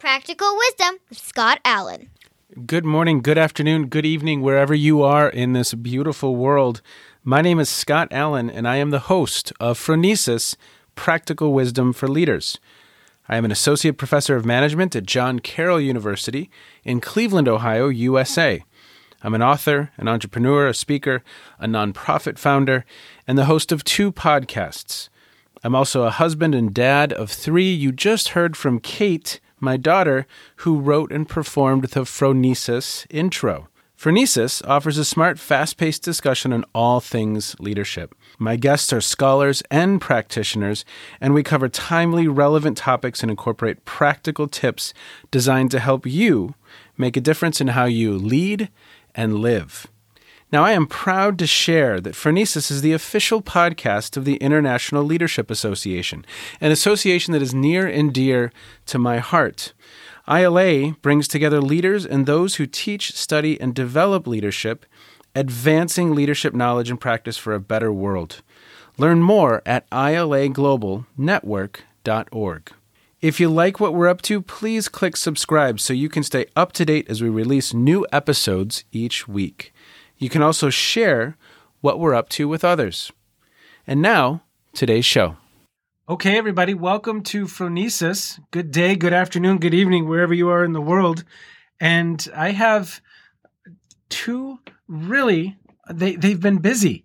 Practical Wisdom with Scott Allen. Good morning, good afternoon, good evening, wherever you are in this beautiful world. My name is Scott Allen, and I am the host of Phronesis Practical Wisdom for Leaders. I am an associate professor of management at John Carroll University in Cleveland, Ohio, USA. I'm an author, an entrepreneur, a speaker, a nonprofit founder, and the host of two podcasts. I'm also a husband and dad of three. You just heard from Kate, my daughter, who wrote and performed the Phronesis intro. Phronesis offers a smart, fast paced discussion on all things leadership. My guests are scholars and practitioners, and we cover timely, relevant topics and incorporate practical tips designed to help you make a difference in how you lead and live. Now, I am proud to share that Phronesis is the official podcast of the International Leadership Association, an association that is near and dear to my heart. ILA brings together leaders and those who teach, study, and develop leadership, advancing leadership knowledge and practice for a better world. Learn more at ilaglobalnetwork.org. If you like what we're up to, please click subscribe so you can stay up to date as we release new episodes each week. You can also share what we're up to with others. And now, today's show. Okay, everybody, welcome to Phronesis. Good day, good afternoon, good evening, wherever you are in the world. And I have two really, they, they've been busy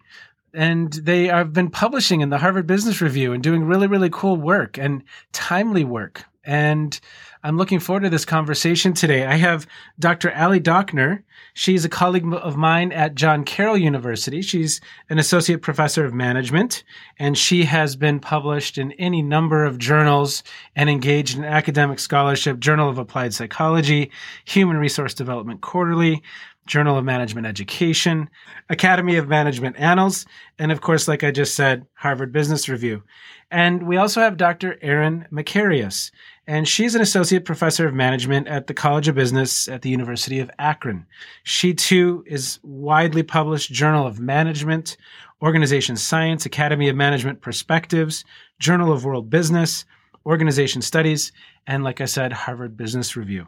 and they have been publishing in the Harvard Business Review and doing really, really cool work and timely work. And I'm looking forward to this conversation today. I have Dr. Ali Dachner. She's a colleague of mine at John Carroll University. She's an associate professor of management, and she has been published in any number of journals and engaged in academic scholarship, Journal of Applied Psychology, Human Resource Development Quarterly, Journal of Management Education, Academy of Management Annals, and of course, like I just said, Harvard Business Review. And we also have Dr. Erin Makarius, and she's an associate professor of management at the College of Business at the University of Akron. She too is widely published Journal of Management, Organization Science, Academy of Management Perspectives, Journal of World Business, Organization Studies, and like I said, Harvard Business Review.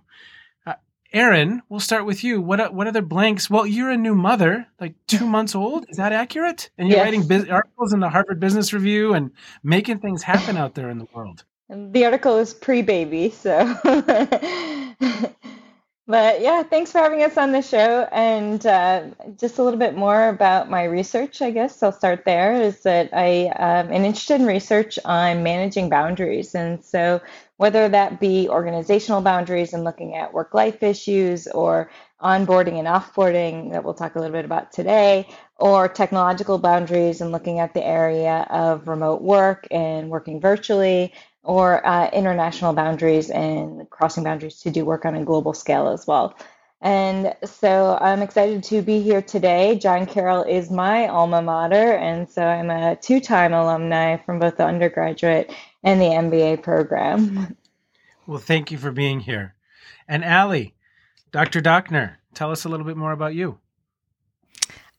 Erin, we'll start with you. What what other blanks? Well, you're a new mother, like two months old. Is that accurate? And you're yes. writing biz- articles in the Harvard Business Review and making things happen out there in the world. The article is pre-baby, so. but yeah, thanks for having us on the show. And uh, just a little bit more about my research, I guess I'll start there. Is that I um, am interested in research on managing boundaries, and so whether that be organizational boundaries and looking at work life issues or onboarding and offboarding that we'll talk a little bit about today, or technological boundaries and looking at the area of remote work and working virtually, or uh, international boundaries and crossing boundaries to do work on a global scale as well. And so I'm excited to be here today. John Carroll is my alma mater, and so I'm a two time alumni from both the undergraduate and the MBA program. Well, thank you for being here. And Ali, Dr. Dachner, tell us a little bit more about you.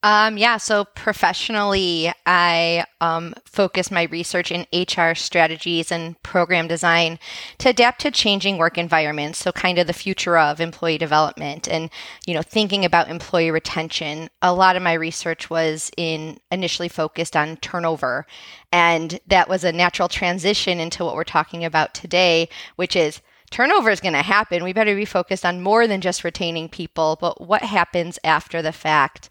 Um, yeah, so professionally, I um, focus my research in HR strategies and program design to adapt to changing work environments. So, kind of the future of employee development and, you know, thinking about employee retention. A lot of my research was in initially focused on turnover. And that was a natural transition into what we're talking about today, which is turnover is going to happen. We better be focused on more than just retaining people, but what happens after the fact.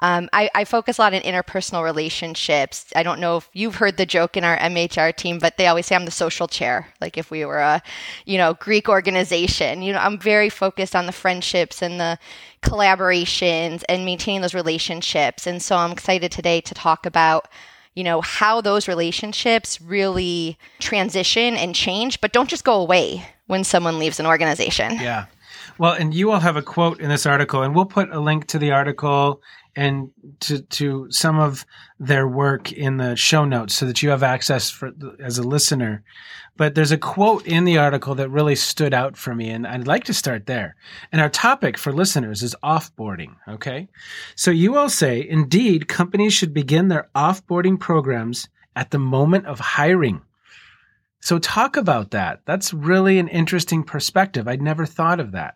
Um, I, I, focus a lot on interpersonal relationships. I don't know if you've heard the joke in our MHR team, but they always say I'm the social chair. Like if we were a, you know, Greek organization, you know, I'm very focused on the friendships and the collaborations and maintaining those relationships. And so I'm excited today to talk about you know, how those relationships really transition and change, but don't just go away when someone leaves an organization. Yeah. Well, and you all have a quote in this article, and we'll put a link to the article and to to some of their work in the show notes so that you have access for as a listener. But there's a quote in the article that really stood out for me, and I'd like to start there. And our topic for listeners is offboarding. Okay, so you all say, indeed, companies should begin their offboarding programs at the moment of hiring. So, talk about that. That's really an interesting perspective. I'd never thought of that.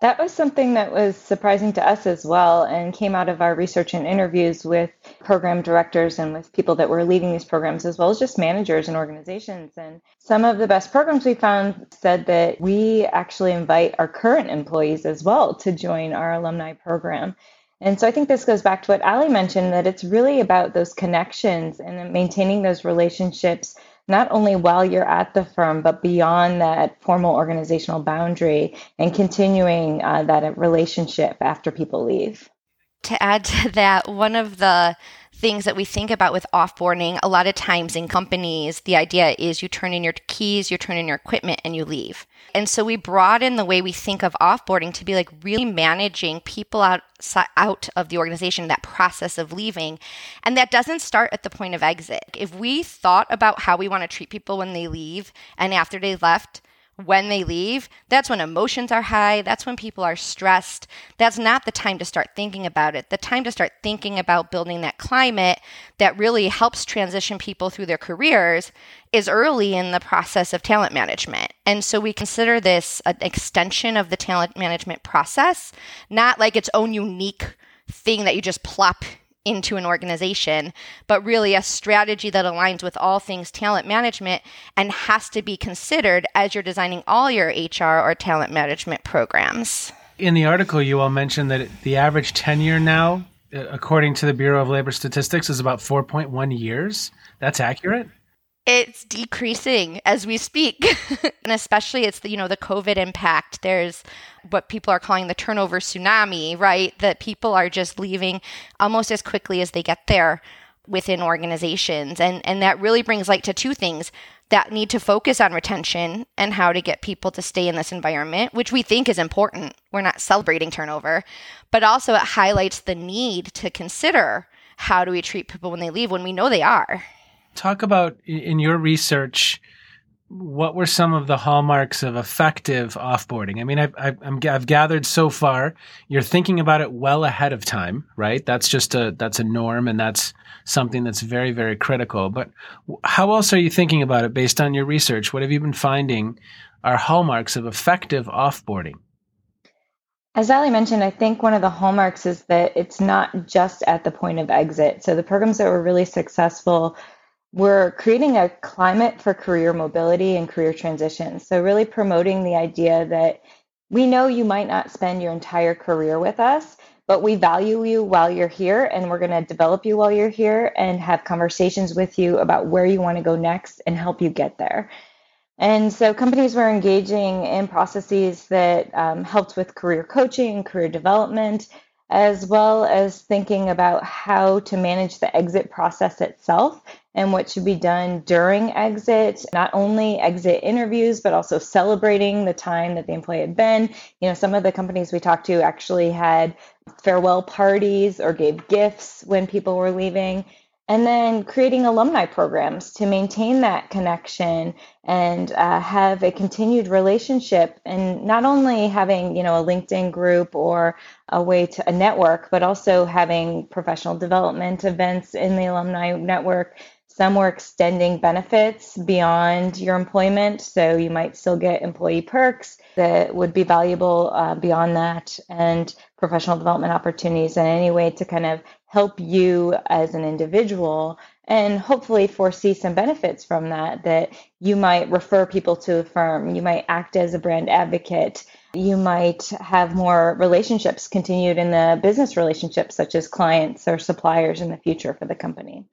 That was something that was surprising to us as well and came out of our research and interviews with program directors and with people that were leading these programs, as well as just managers and organizations. And some of the best programs we found said that we actually invite our current employees as well to join our alumni program. And so I think this goes back to what Ali mentioned that it's really about those connections and maintaining those relationships not only while you're at the firm, but beyond that formal organizational boundary and continuing uh, that relationship after people leave. To add to that, one of the things that we think about with offboarding, a lot of times in companies, the idea is you turn in your keys, you turn in your equipment, and you leave. And so we broaden the way we think of offboarding to be like really managing people out, out of the organization, that process of leaving. And that doesn't start at the point of exit. If we thought about how we want to treat people when they leave and after they left, when they leave, that's when emotions are high. That's when people are stressed. That's not the time to start thinking about it. The time to start thinking about building that climate that really helps transition people through their careers is early in the process of talent management. And so we consider this an extension of the talent management process, not like its own unique thing that you just plop into an organization, but really a strategy that aligns with all things talent management and has to be considered as you're designing all your HR or talent management programs. In the article, you all mentioned that the average tenure now, uh, according to the Bureau of Labor Statistics, is about 4.1 years. That's accurate? It's decreasing as we speak. And especially it's the you know the covid impact. There's what people are calling the turnover tsunami right? That people are just leaving almost as quickly as they get there within organizations. And and that really brings light to two things that need to focus on retention and how to get people to stay in this environment which we think is important. We're not celebrating turnover but also it highlights the need to consider how do we treat people when they leave when we know they are talk about in your research what were some of the hallmarks of effective offboarding? I mean, I've, I've, gathered so far you're thinking about it well ahead of time, right? That's just a that's a norm, and that's something that's very very critical. But how else are you thinking about it based on your research? What have you been finding are hallmarks of effective offboarding? As Ali mentioned, I think one of the hallmarks is that it's not just at the point of exit. So the programs that were really successful we're creating a climate for career mobility and career transition. So, really promoting the idea that we know you might not spend your entire career with us, but we value you while you're here and we're going to develop you while you're here and have conversations with you about where you want to go next and help you get there. And so companies were engaging in processes that um, helped with career coaching, career development, as well as thinking about how to manage the exit process itself and what should be done during exit, not only exit interviews, but also celebrating the time that the employee had been. You know, some of the companies we talked to actually had farewell parties or gave gifts when people were leaving and then creating alumni programs to maintain that connection and uh, have a continued relationship and not only having you know a linkedin group or a way to a network but also having professional development events in the alumni network some were extending benefits beyond your employment so you might still get employee perks that would be valuable uh, beyond that and professional development opportunities and any way to kind of help you as an individual and hopefully foresee some benefits from that that you might refer people to a firm you might act as a brand advocate you might have more relationships continued in the business relationships such as clients or suppliers in the future for the company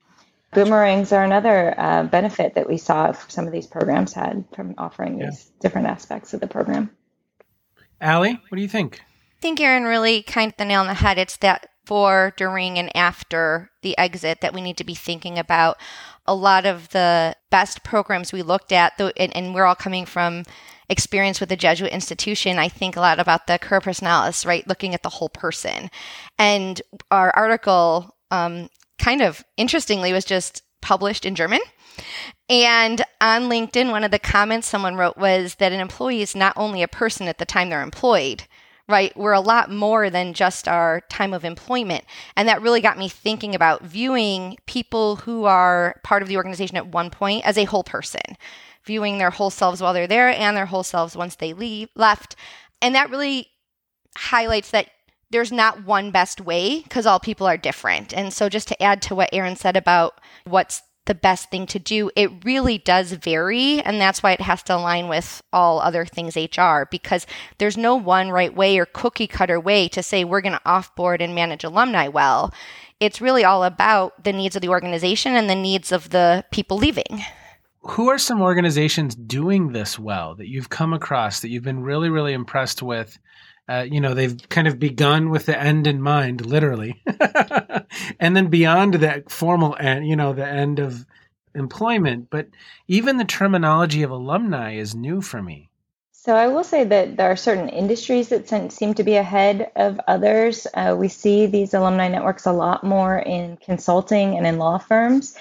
boomerangs are another uh, benefit that we saw some of these programs had from offering yeah. these different aspects of the program ali what do you think I think Erin really kind of the nail on the head. It's that before, during, and after the exit that we need to be thinking about. A lot of the best programs we looked at, and, and we're all coming from experience with the Jesuit institution, I think a lot about the cura personalis, right? Looking at the whole person. And our article, um, kind of interestingly, was just published in German. And on LinkedIn, one of the comments someone wrote was that an employee is not only a person at the time they're employed, right? We're a lot more than just our time of employment. And that really got me thinking about viewing people who are part of the organization at one point as a whole person, viewing their whole selves while they're there and their whole selves once they leave left. And that really highlights that there's not one best way because all people are different. And so just to add to what Erin said about what's the best thing to do. It really does vary, and that's why it has to align with all other things HR because there's no one right way or cookie cutter way to say we're going to offboard and manage alumni well. It's really all about the needs of the organization and the needs of the people leaving. Who are some organizations doing this well that you've come across that you've been really, really impressed with? Uh, you know, they've kind of begun with the end in mind, literally. and then beyond that formal end, you know, the end of employment. But even the terminology of alumni is new for me. So I will say that there are certain industries that seem to be ahead of others. Uh, we see these alumni networks a lot more in consulting and in law firms.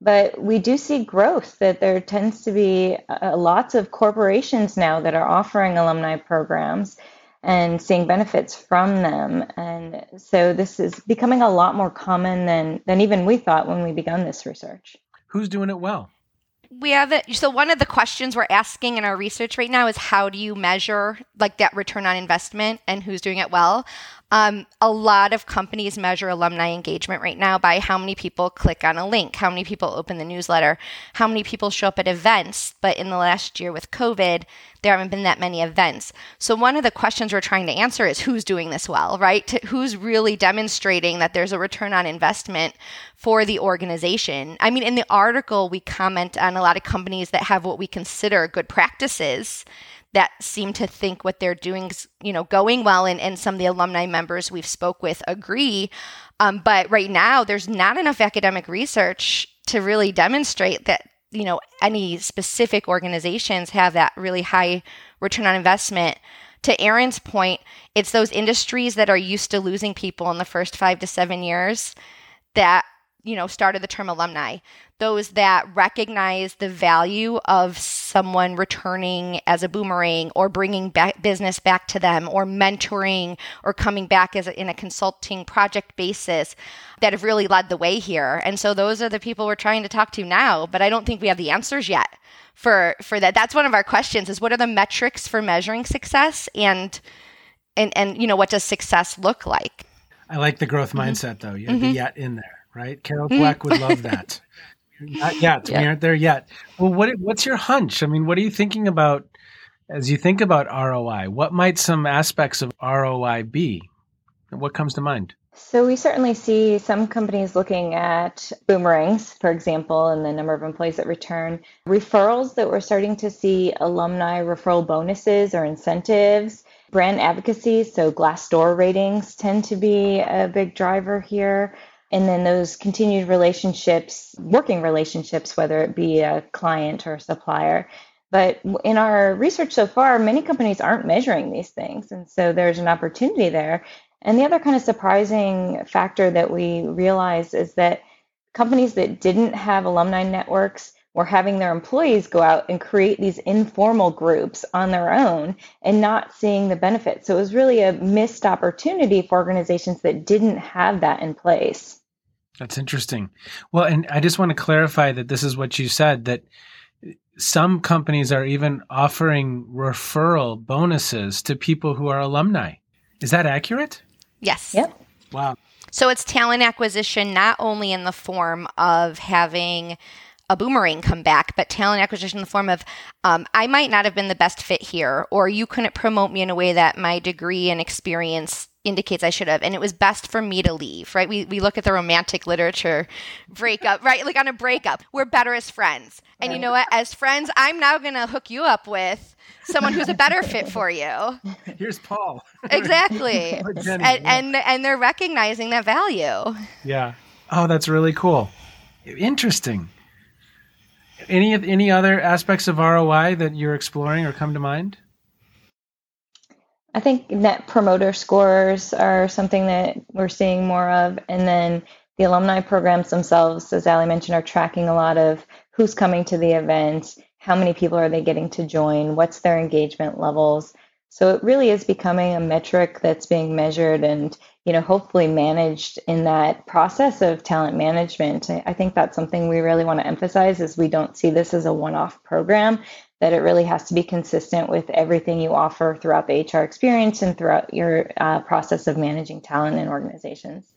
But we do see growth that there tends to be uh, lots of corporations now that are offering alumni programs and seeing benefits from them. And so this is becoming a lot more common than, than even we thought when we began this research. Who's doing it well? We have it. So one of the questions we're asking in our research right now is how do you measure like that return on investment and who's doing it well? Um, a lot of companies measure alumni engagement right now by how many people click on a link, how many people open the newsletter, how many people show up at events. But in the last year with COVID, there haven't been that many events. So one of the questions we're trying to answer is who's doing this well, right? Who's really demonstrating that there's a return on investment for the organization? I mean, in the article, we comment on a lot of companies that have what we consider good practices that seem to think what they're doing you know, going well. And, and some of the alumni members we've spoke with agree. Um, but right now, there's not enough academic research to really demonstrate that, you know, any specific organizations have that really high return on investment. To Erin's point, it's those industries that are used to losing people in the first five to seven years that you know started the term alumni those that recognize the value of someone returning as a boomerang or bringing back business back to them or mentoring or coming back as a, in a consulting project basis that have really led the way here and so those are the people we're trying to talk to now but i don't think we have the answers yet for for that that's one of our questions is what are the metrics for measuring success and and and you know what does success look like i like the growth mm-hmm. mindset though you have mm-hmm. the yet in there right? Carol Dweck would love that. Not yet. Yeah. We aren't there yet. Well, what what's your hunch? I mean, what are you thinking about as you think about ROI? What might some aspects of ROI be? What comes to mind? So we certainly see some companies looking at boomerangs, for example, and the number of employees that return. Referrals that we're starting to see alumni referral bonuses or incentives. Brand advocacy, so Glassdoor ratings tend to be a big driver here and then those continued relationships, working relationships, whether it be a client or a supplier. But in our research so far, many companies aren't measuring these things. And so there's an opportunity there. And the other kind of surprising factor that we realized is that companies that didn't have alumni networks were having their employees go out and create these informal groups on their own and not seeing the benefits. So it was really a missed opportunity for organizations that didn't have that in place. That's interesting. Well, and I just want to clarify that this is what you said that some companies are even offering referral bonuses to people who are alumni. Is that accurate? Yes. Yep. Wow. So it's talent acquisition not only in the form of having a boomerang come back, but talent acquisition in the form of um, I might not have been the best fit here, or you couldn't promote me in a way that my degree and experience indicates I should have. And it was best for me to leave, right? We, we look at the romantic literature breakup, right? Like on a breakup, we're better as friends. And you know what? As friends, I'm now going to hook you up with someone who's a better fit for you. Here's Paul. exactly. and, and, and they're recognizing that value. Yeah. Oh, that's really cool. Interesting. Any any other aspects of ROI that you're exploring or come to mind? I think net promoter scores are something that we're seeing more of. And then the alumni programs themselves, as Ali mentioned, are tracking a lot of who's coming to the events, how many people are they getting to join, what's their engagement levels. So it really is becoming a metric that's being measured and, you know, hopefully managed in that process of talent management. I think that's something we really want to emphasize is we don't see this as a one-off program, that it really has to be consistent with everything you offer throughout the HR experience and throughout your uh, process of managing talent in organizations.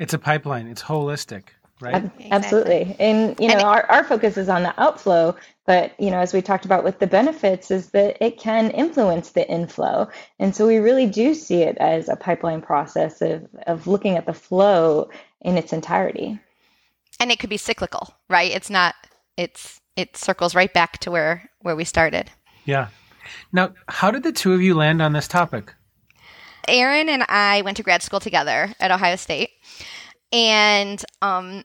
It's a pipeline. It's holistic right? Exactly. Absolutely. And you know, and our, our focus is on the outflow, but you know, as we talked about with the benefits, is that it can influence the inflow. And so we really do see it as a pipeline process of, of looking at the flow in its entirety. And it could be cyclical, right? It's not it's it circles right back to where where we started. Yeah. Now, how did the two of you land on this topic? Erin and I went to grad school together at Ohio State. And um,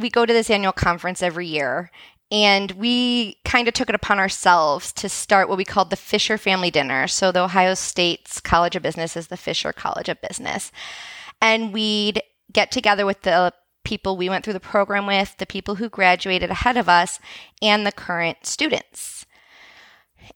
we go to this annual conference every year and we kind of took it upon ourselves to start what we called the Fisher Family Dinner. So, the Ohio State's College of Business is the Fisher College of Business. And we'd get together with the people we went through the program with, the people who graduated ahead of us, and the current students.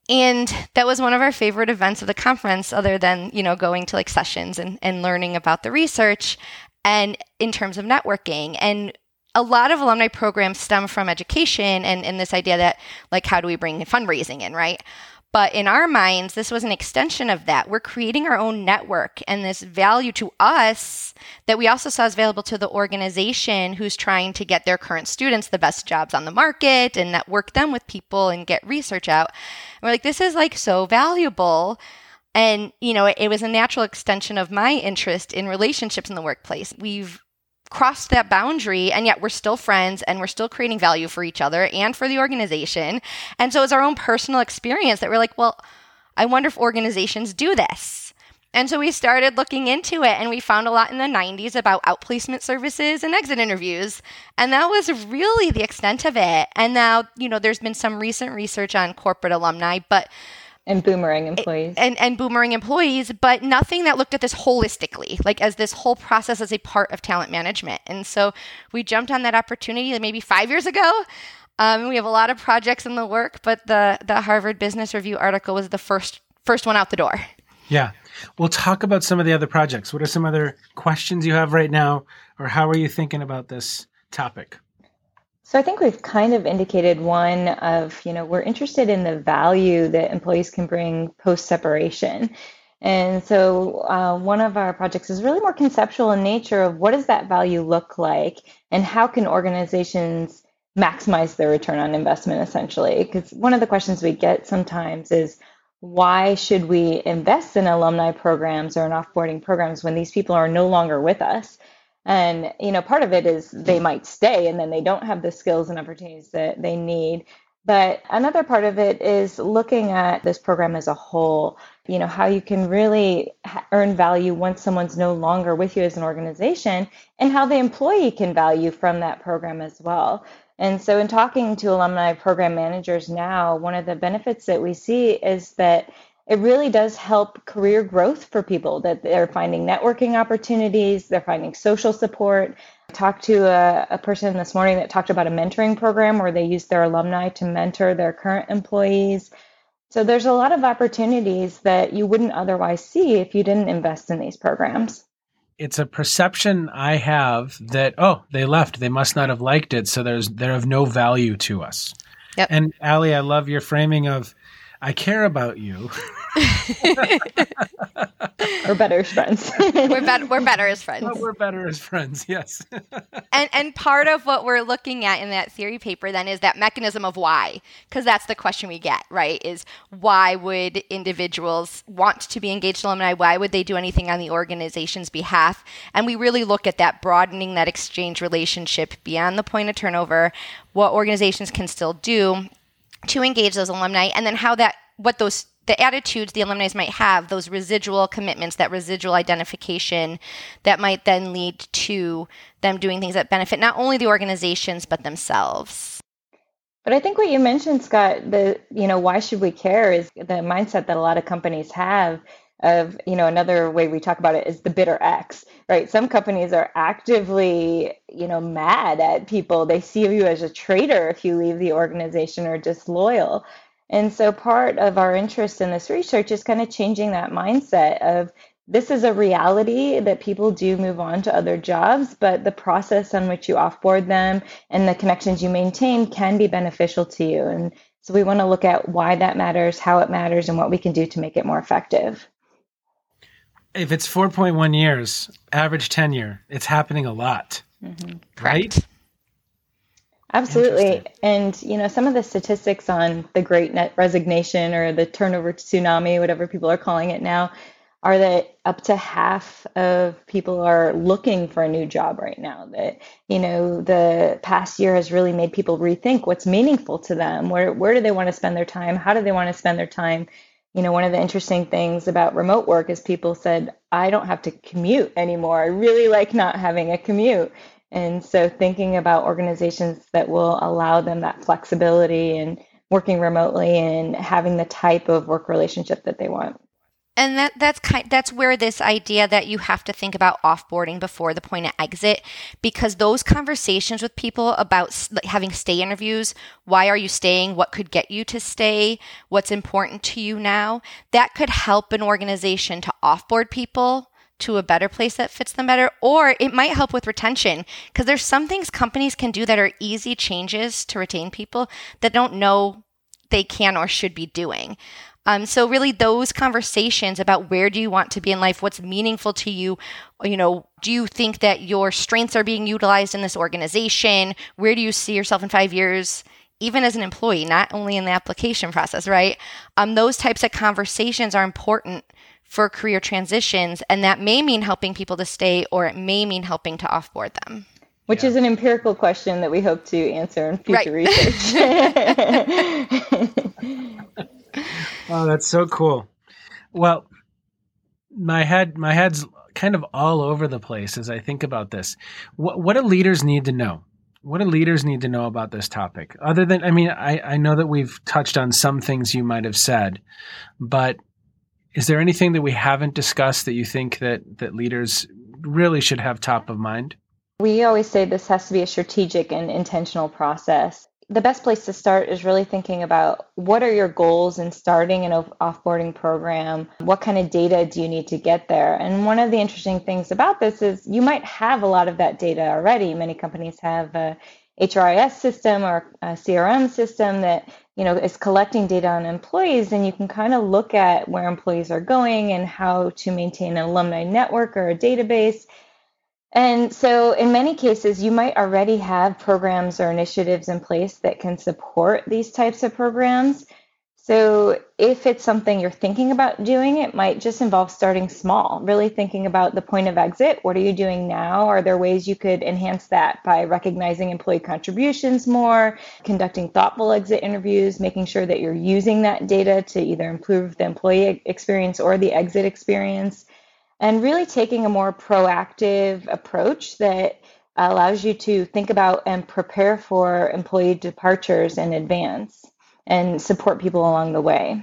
And that was one of our favorite events of the conference, other than, you know, going to like sessions and, and learning about the research and in terms of networking. And a lot of alumni programs stem from education and, and this idea that like how do we bring fundraising in right? But in our minds this was an extension of that. We're creating our own network and this value to us that we also saw as available to the organization who's trying to get their current students the best jobs on the market and network them with people and get research out. And we're like this is like so valuable. And you know it, it was a natural extension of my interest in relationships in the workplace. We've crossed that boundary and yet we're still friends and we're still creating value for each other and for the organization. And so it's our own personal experience that we're like, well, I wonder if organizations do this. And so we started looking into it and we found a lot in the 90s about outplacement services and exit interviews. And that was really the extent of it. And now, you know, there's been some recent research on corporate alumni, but and boomerang employees. and and boomerang employees but nothing that looked at this holistically like as this whole process as a part of talent management. And so we jumped on that opportunity maybe five years ago. Um, we have a lot of projects in the work but the the harvard business review article was the first first one out the door. Yeah. We'll talk about some of the other projects. What are some other questions you have right now or how are you thinking about this topic so I think we've kind of indicated one of, you know, we're interested in the value that employees can bring post separation. And so uh, one of our projects is really more conceptual in nature of what does that value look like and how can organizations maximize their return on investment essentially? Because one of the questions we get sometimes is, why should we invest in alumni programs or in offboarding programs when these people are no longer with us? And, you know, part of it is they might stay and then they don't have the skills and opportunities that they need. But another part of it is looking at this program as a whole, you know, how you can really earn value once someone's no longer with you as an organization and how the employee can value from that program as well. And so, in talking to alumni program managers now, one of the benefits that we see is that it really does help career growth for people that they're finding networking opportunities, they're finding social support. I talked to a, a, person this morning that talked about a mentoring program where they use their alumni to mentor their current employees. So there's a lot of opportunities that you wouldn't otherwise see if you didn't invest in these programs. It's a perception I have that oh, they left, they must not have liked it, so there's they're of no value to us. Yep. And Allie, I love your framing of I care about you. we're better as friends. we're better. We're better as friends. But we're better as friends. Yes. and and part of what we're looking at in that theory paper then is that mechanism of why, because that's the question we get. Right? Is why would individuals want to be engaged alumni? Why would they do anything on the organization's behalf? And we really look at that broadening that exchange relationship beyond the point of turnover. What organizations can still do to engage those alumni and then how that what those the attitudes the alumni might have those residual commitments that residual identification that might then lead to them doing things that benefit not only the organizations but themselves. But i think what you mentioned scott the you know why should we care is the mindset that a lot of companies have of you know another way we talk about it is the bitter X, right? Some companies are actively you know mad at people. They see you as a traitor if you leave the organization or disloyal. And so part of our interest in this research is kind of changing that mindset of this is a reality that people do move on to other jobs, but the process on which you offboard them and the connections you maintain can be beneficial to you. And so we want to look at why that matters, how it matters, and what we can do to make it more effective. If it's 4.1 years, average tenure, it's happening a lot. Mm-hmm. Right? Absolutely. And, you know, some of the statistics on the great net resignation or the turnover tsunami, whatever people are calling it now, are that up to half of people are looking for a new job right now that you know the past year has really made people rethink what's meaningful to them where where do they want to spend their time how do they want to spend their time you know one of the interesting things about remote work is people said i don't have to commute anymore. I really like not having a commute. And so thinking about organizations that will allow them that flexibility and working remotely and having the type of work relationship that they want and that that's kind that's where this idea that you have to think about offboarding before the point of exit because those conversations with people about having stay interviews why are you staying? What could get you to stay? What's important to you now? That could help an organization to offboard people to a better place that fits them better or it might help with retention because there's some things companies can do that are easy changes to retain people that don't know they can or should be doing um, so really those conversations about where do you want to be in life, what's meaningful to you, you know, do you think that your strengths are being utilized in this organization? Where do you see yourself in five years? Even as an employee, not only in the application process, right? Um, those types of conversations are important for career transitions, and that may mean helping people to stay, or it may mean helping to offboard them. Which yeah. is an empirical question that we hope to answer in future right. research. oh, that's so cool. Well, my head my head's kind of all over the place as I think about this. What what do leaders need to know? What do leaders need to know about this topic? Other than I mean, I, I know that we've touched on some things you might have said, but is there anything that we haven't discussed that you think that that leaders really should have top of mind? We always say this has to be a strategic and intentional process the best place to start is really thinking about what are your goals in starting an offboarding program? What kind of data do you need to get there? And one of the interesting things about this is you might have a lot of that data already. Many companies have a HRIS system or a CRM system that you know is collecting data on employees and you can kind of look at where employees are going and how to maintain an alumni network or a database and so, in many cases, you might already have programs or initiatives in place that can support these types of programs. So, if it's something you're thinking about doing, it might just involve starting small, really thinking about the point of exit. What are you doing now? Are there ways you could enhance that by recognizing employee contributions more, conducting thoughtful exit interviews, making sure that you're using that data to either improve the employee experience or the exit experience? And really taking a more proactive approach that allows you to think about and prepare for employee departures in advance and support people along the way.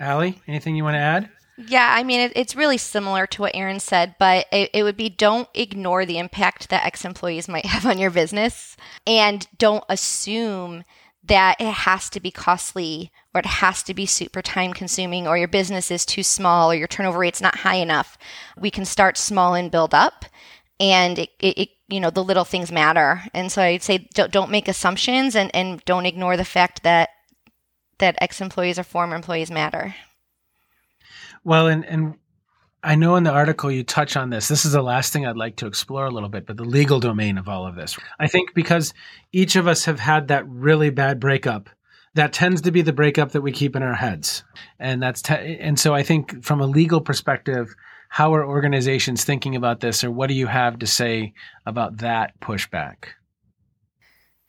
Allie, anything you want to add? Yeah, I mean, it, it's really similar to what Erin said, but it, it would be don't ignore the impact that ex employees might have on your business and don't assume that it has to be costly or it has to be super time consuming or your business is too small or your turnover rate's not high enough. We can start small and build up and it, it, it you know the little things matter. And so I'd say don't, don't make assumptions and, and don't ignore the fact that that ex employees or former employees matter. Well, and and I know in the article you touch on this. This is the last thing I'd like to explore a little bit, but the legal domain of all of this. I think because each of us have had that really bad breakup, that tends to be the breakup that we keep in our heads. And that's te- and so I think from a legal perspective, how are organizations thinking about this or what do you have to say about that pushback?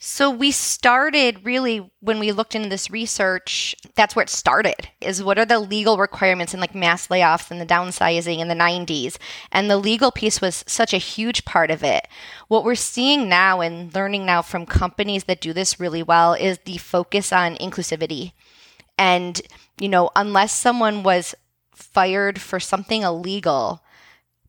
So we started really when we looked into this research, that's where it started. Is what are the legal requirements and like mass layoffs and the downsizing in the 90s? And the legal piece was such a huge part of it. What we're seeing now and learning now from companies that do this really well is the focus on inclusivity. And you know, unless someone was fired for something illegal,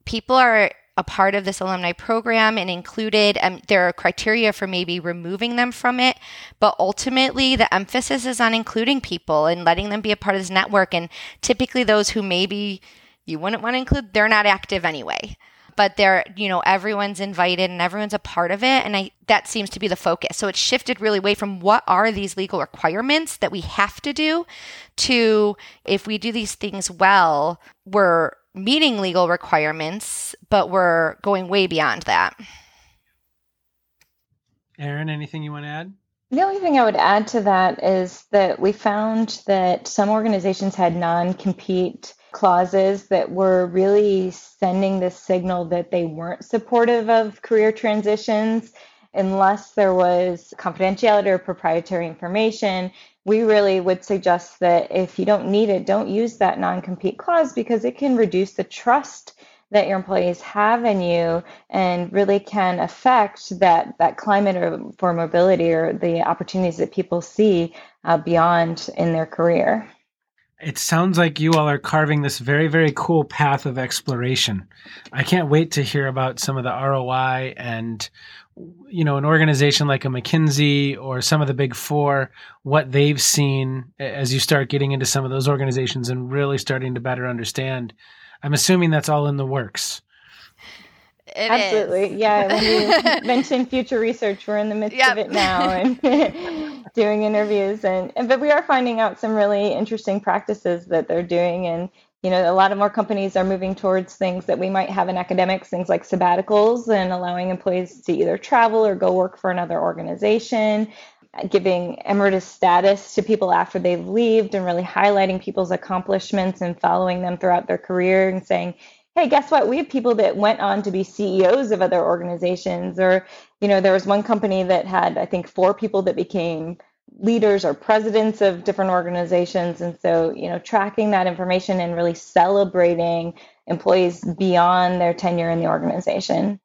people are a part of this alumni program and included. Um, there are criteria for maybe removing them from it, but ultimately the emphasis is on including people and letting them be a part of this network. And typically, those who maybe you wouldn't want to include, they're not active anyway but they're you know everyone's invited and everyone's a part of it and I that seems to be the focus. So it's shifted really away from what are these legal requirements that we have to do to if we do these things well, we're meeting legal requirements, but we're going way beyond that. Erin, anything you want to add? The only thing I would add to that is that we found that some organizations had non compete clauses that were really sending the signal that they weren't supportive of career transitions unless there was confidentiality or proprietary information. We really would suggest that if you don't need it, don't use that non compete clause because it can reduce the trust that your employees have in you and really can affect that that climate for mobility or the opportunities that people see uh, beyond in their career. It sounds like you all are carving this very, very cool path of exploration. I can't wait to hear about some of the ROI and, you know, an organization like a McKinsey or some of the big four, what they've seen as you start getting into some of those organizations and really starting to better understand. I'm assuming that's all in the works. It Absolutely. Is. Yeah. When you mentioned future research, we're in the midst yep. of it now and doing interviews and, and but we are finding out some really interesting practices that they're doing and you know, a lot of more companies are moving towards things that we might have in academics, things like sabbaticals and allowing employees to either travel or go work for another organization, giving emeritus status to people after they've left and really highlighting people's accomplishments and following them throughout their career and saying, hey, guess what? We have people that went on to be CEOs of other organizations. Or, you know, there was one company that had, I think, four people that became leaders or presidents of different organizations. And so, you know, tracking that information and really celebrating employees beyond their tenure in the organization.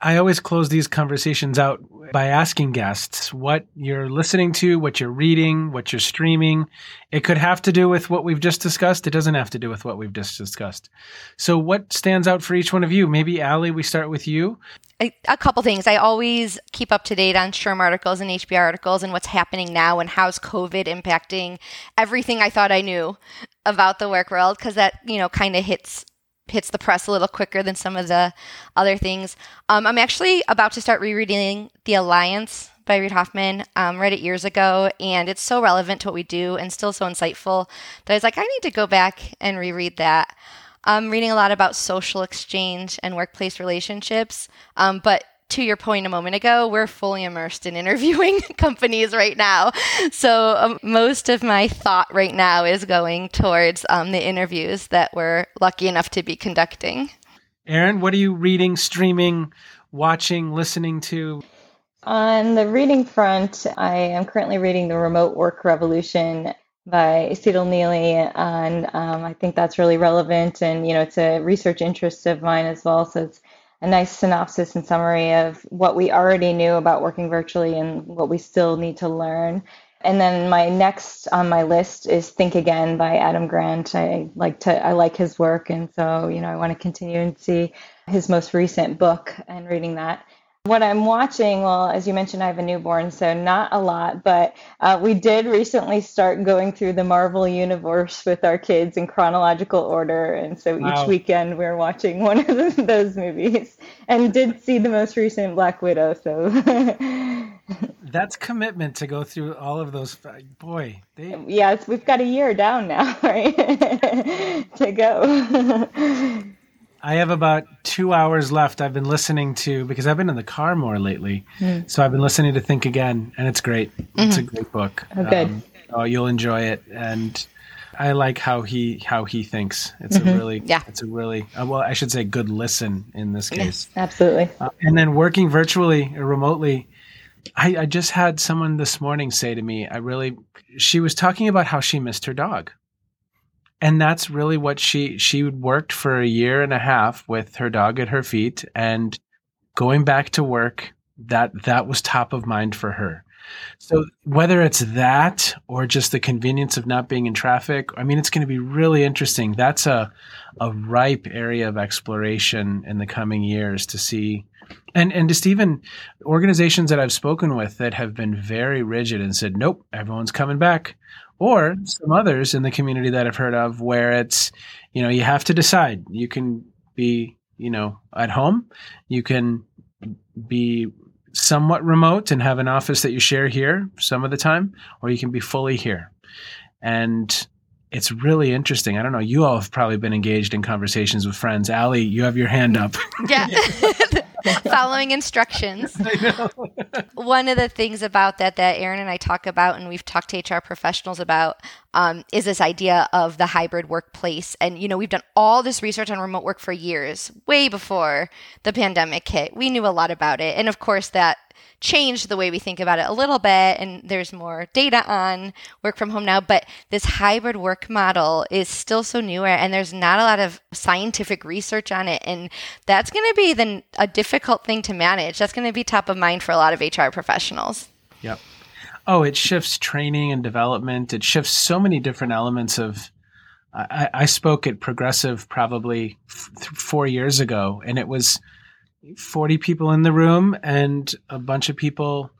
I always close these conversations out by asking guests what you're listening to, what you're reading, what you're streaming. It could have to do with what we've just discussed. It doesn't have to do with what we've just discussed. So, what stands out for each one of you? Maybe, Allie, we start with you. A, a couple things. I always keep up to date on SHRM articles and HBR articles and what's happening now and how's COVID impacting everything I thought I knew about the work world because that, you know, kind of hits hits the press a little quicker than some of the other things. Um, I'm actually about to start rereading The Alliance by Reid Hoffman. Um, read it years ago, and it's so relevant to what we do and still so insightful that I was like, I need to go back and reread that. I'm reading a lot about social exchange and workplace relationships, um, but to your point a moment ago, we're fully immersed in interviewing companies right now. So um, most of my thought right now is going towards um, the interviews that we're lucky enough to be conducting. Erin, what are you reading, streaming, watching, listening to? On the reading front, I am currently reading The Remote Work Revolution by Tsedal Neeley, and um, I think that's really relevant. And you know, it's a research interest of mine as well. So it's a nice synopsis and summary of what we already knew about working virtually and what we still need to learn. And then my next on my list is Think Again by Adam Grant. I like to I like his work and so, you know, I want to continue and see his most recent book and reading that. What I'm watching, well, as you mentioned, I have a newborn, so not a lot, but uh, we did recently start going through the Marvel universe with our kids in chronological order. And so wow. each weekend we're watching one of those movies and did see the most recent Black Widow. So that's commitment to go through all of those. Boy, they... yes, we've got a year down now, right? to go. I have about two hours left. I've been listening to because I've been in the car more lately, mm. so I've been listening to Think Again, and it's great. Mm-hmm. It's a mm-hmm. great book. Oh, good. Um, oh, you'll enjoy it, and I like how he how he thinks. It's mm-hmm. a really yeah. It's a really uh, well, I should say, good listen in this case. Yes, absolutely. Uh, and then working virtually or remotely. I, I just had someone this morning say to me, I really, she was talking about how she missed her dog and that's really what she she worked for a year and a half with her dog at her feet and going back to work that that was top of mind for her So whether it's that or just the convenience of not being in traffic, I mean, it's going to be really interesting. That's a a ripe area of exploration in the coming years to see. And, and just even organizations that I've spoken with that have been very rigid and said, nope, everyone's coming back. Or some others in the community that I've heard of where it's, you know, you have to decide. You can be, you know, at home. You can be somewhat remote and have an office that you share here some of the time, or you can be fully here. And it's really interesting. I don't know. You all have probably been engaged in conversations with friends. Allie, you have your hand up. Yeah. Following instructions. One of the things about that that Erin and I talk about, and we've talked to HR professionals about, um, is this idea of the hybrid workplace. And, you know, we've done all this research on remote work for years, way before the pandemic hit. We knew a lot about it. And of course, that changed the way we think about it a little bit and there's more data on work from home now but this hybrid work model is still so newer and there's not a lot of scientific research on it and that's going to be then a difficult thing to manage. That's going to be top of mind for a lot of hr professionals. Yep. Oh it shifts training and development. It shifts so many different elements of I, I spoke at Progressive probably f- four years ago, and it was 40 people in the room and a bunch of people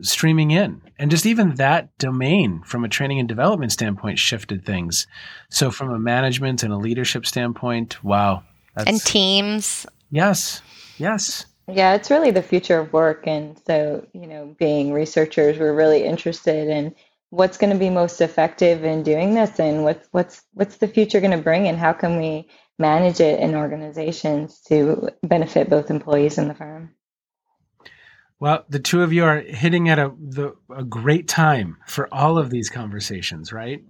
streaming in. And just even that domain from a training and development standpoint shifted things. So from a management and a leadership standpoint, wow. and teams. Yes. Yes. Yeah, it's really the future of work. And so, you know, being researchers, we're really interested in what's going to be most effective in doing this and what's what's what's the future going to bring and how can we manage it in organizations to benefit both employees and the firm. Well, the two of you are hitting at a the, a great time for all of these conversations, right?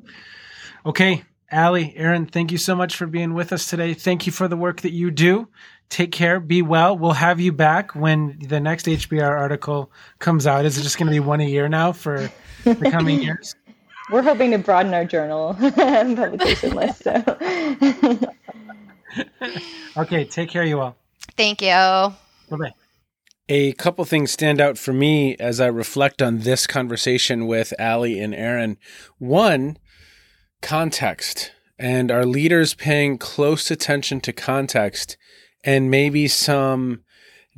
Okay, Allie, Erin, thank you so much for being with us today. Thank you for the work that you do. Take care. Be well. We'll have you back when the next HBR article comes out. Is it just going to be one a year now for the coming years? We're hoping to broaden our journal and publication list. So. okay, take care, you all. Thank you. Bye bye. A couple things stand out for me as I reflect on this conversation with Allie and Erin. One, context, and our leaders paying close attention to context and maybe some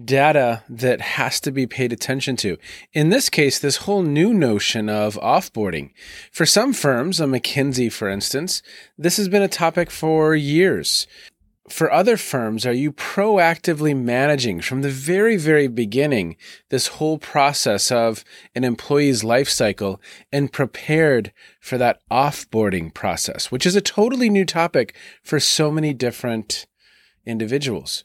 data that has to be paid attention to. In this case, this whole new notion of offboarding. For some firms, a McKinsey, for instance, this has been a topic for years for other firms, are you proactively managing from the very, very beginning this whole process of an employee's life cycle and prepared for that offboarding process, which is a totally new topic for so many different individuals?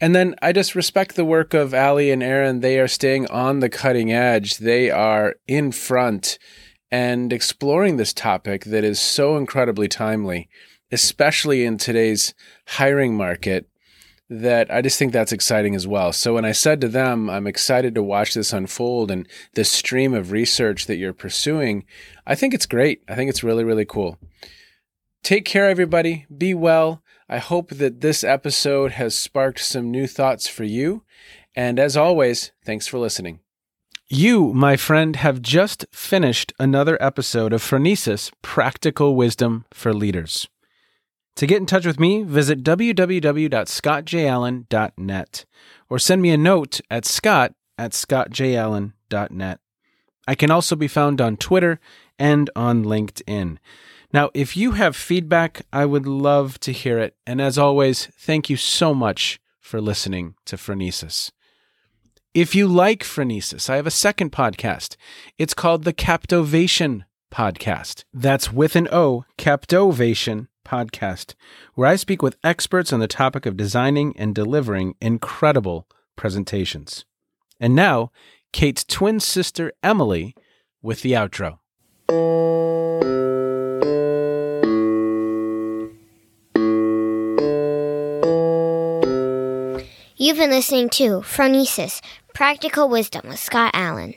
And then I just respect the work of Allie and Erin. They are staying on the cutting edge. They are in front and exploring this topic that is so incredibly timely especially in today's hiring market, that I just think that's exciting as well. So when I said to them, I'm excited to watch this unfold and the stream of research that you're pursuing, I think it's great. I think it's really, really cool. Take care, everybody. Be well. I hope that this episode has sparked some new thoughts for you. And as always, thanks for listening. You, my friend, have just finished another episode of Phronesis Practical Wisdom for Leaders. To get in touch with me, visit www.scottjallen.net or send me a note at scott at scottjallen.net. I can also be found on Twitter and on LinkedIn. Now, if you have feedback, I would love to hear it. And as always, thank you so much for listening to Phronesis. If you like Phronesis, I have a second podcast. It's called the Captovation Podcast. That's with an O, Captovation podcast, where I speak with experts on the topic of designing and delivering incredible presentations. And now, Kate's twin sister, Emily, with the outro. You've been listening to Phronesis Practical Wisdom with Scott Allen.